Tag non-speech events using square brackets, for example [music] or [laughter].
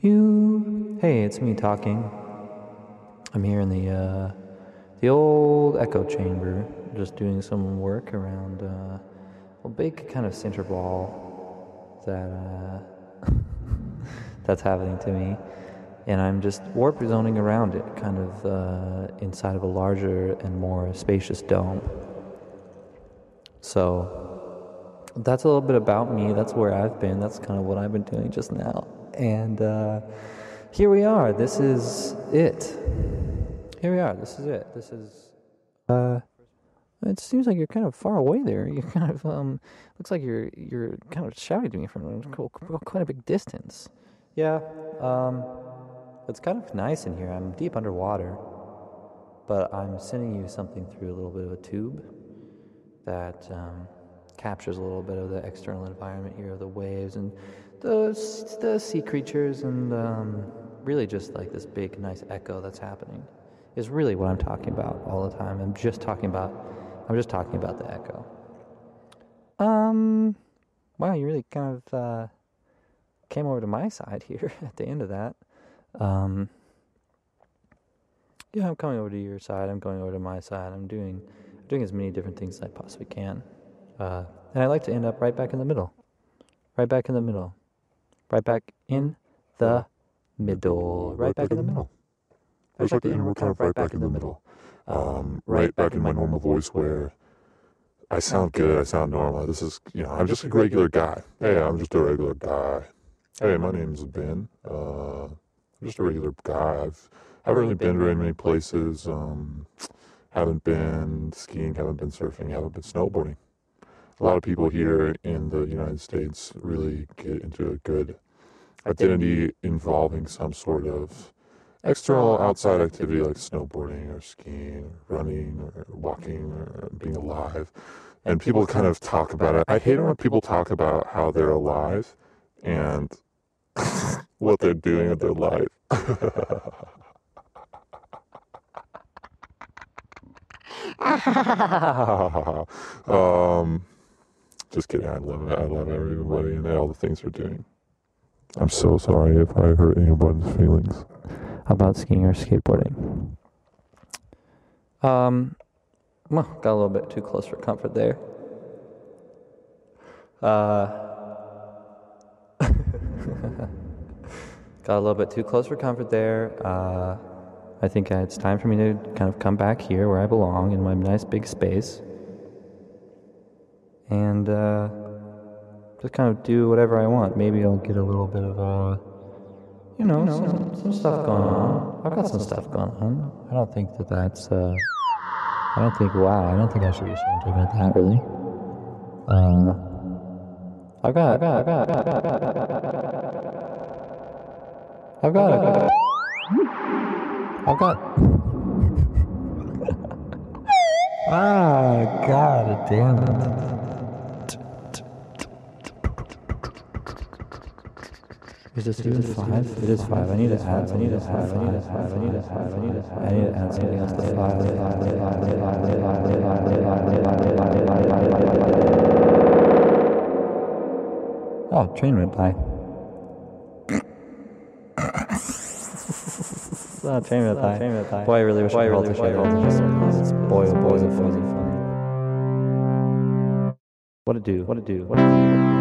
You. Hey, it's me talking. I'm here in the uh, the old echo chamber, just doing some work around uh, a big kind of center ball that uh, [laughs] that's happening to me, and I'm just warp zoning around it, kind of uh, inside of a larger and more spacious dome. So that's a little bit about me. That's where I've been. That's kind of what I've been doing just now. And uh, here we are. This is it. Here we are. This is it. This is. Uh, it seems like you're kind of far away there. [laughs] You're kind of um. Looks like you're you're kind of shouting to me from quite a big distance. Yeah. Um. It's kind of nice in here. I'm deep underwater, but I'm sending you something through a little bit of a tube that um, captures a little bit of the external environment here, of the waves and the the sea creatures, and um, really just like this big, nice echo that's happening is really what I'm talking about all the time. I'm just talking about I'm just talking about the echo. Um, wow, you really kind of uh, came over to my side here [laughs] at the end of that. Um, yeah, I'm coming over to your side. I'm going over to my side. I'm doing doing as many different things as I possibly can. Uh, and I like to end up right back in the middle. Right back in the middle. Right back in the middle. Right back in the middle. I just like to end kind of right back in the middle. Um, right back in my normal voice where I sound good, I sound normal. This is, you know, I'm just a regular guy. Hey, I'm just a regular guy. Hey, my name's Ben. Uh, I'm just a regular guy. I've, I haven't really been to very many places. Um, haven't been skiing, haven't been surfing, haven't been snowboarding. A lot of people here in the United States really get into a good identity involving some sort of external outside activity like snowboarding or skiing or running or walking or being alive. And people kind of talk about it. I hate it when people talk about how they're alive and [laughs] what they're doing with their life. [laughs] [laughs] um, just kidding. I love it. I love everybody and all the things they're doing. I'm so sorry if I hurt anyone's feelings. About skiing or skateboarding. Um, well, got a little bit too close for comfort there. Uh, [laughs] got a little bit too close for comfort there. Uh, I think it's time for me to kind of come back here where I belong in my nice big space and uh, just kind of do whatever I want. Maybe I'll get a little bit of, uh, you know, you know some, some, stuff going on. I've got some stuff going on. I don't think that that's, uh, I don't think, wow, I don't think I should be ashamed about that, really. Uh, I've got, I've got, I've got, I've got, I've got, I've got, I've got. I've got. [laughs] ah, god damn it. Is this even five? It is five. I need to add. I need to add. I need to add. I need to add. I need to add. I need to add something else to five. Oh, train went by. [laughs] Oh, train went by. Train went by. Boy, I really wish I wish I rolled this. Boy, oh boy, is it funny. What to do? What to do? What to do?